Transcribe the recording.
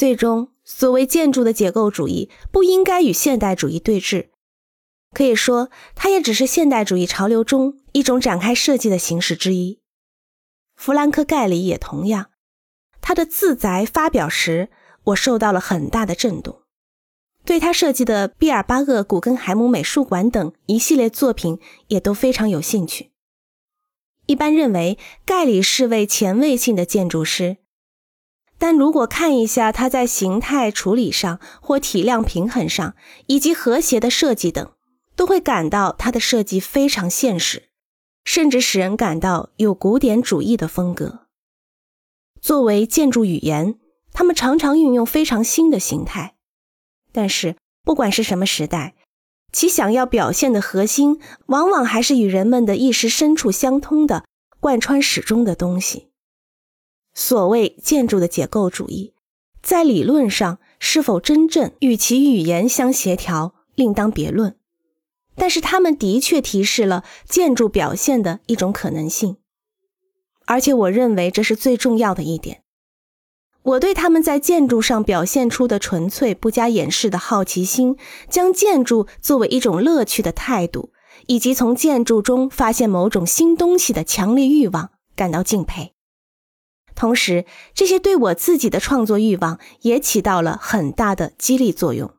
最终，所谓建筑的解构主义不应该与现代主义对峙，可以说，它也只是现代主义潮流中一种展开设计的形式之一。弗兰克·盖里也同样，他的自宅发表时，我受到了很大的震动，对他设计的毕尔巴鄂古根海姆美术馆等一系列作品也都非常有兴趣。一般认为，盖里是位前卫性的建筑师。但如果看一下它在形态处理上或体量平衡上，以及和谐的设计等，都会感到它的设计非常现实，甚至使人感到有古典主义的风格。作为建筑语言，他们常常运用非常新的形态。但是，不管是什么时代，其想要表现的核心，往往还是与人们的意识深处相通的、贯穿始终的东西。所谓建筑的解构主义，在理论上是否真正与其语言相协调，另当别论。但是他们的确提示了建筑表现的一种可能性，而且我认为这是最重要的一点。我对他们在建筑上表现出的纯粹、不加掩饰的好奇心，将建筑作为一种乐趣的态度，以及从建筑中发现某种新东西的强烈欲望，感到敬佩。同时，这些对我自己的创作欲望也起到了很大的激励作用。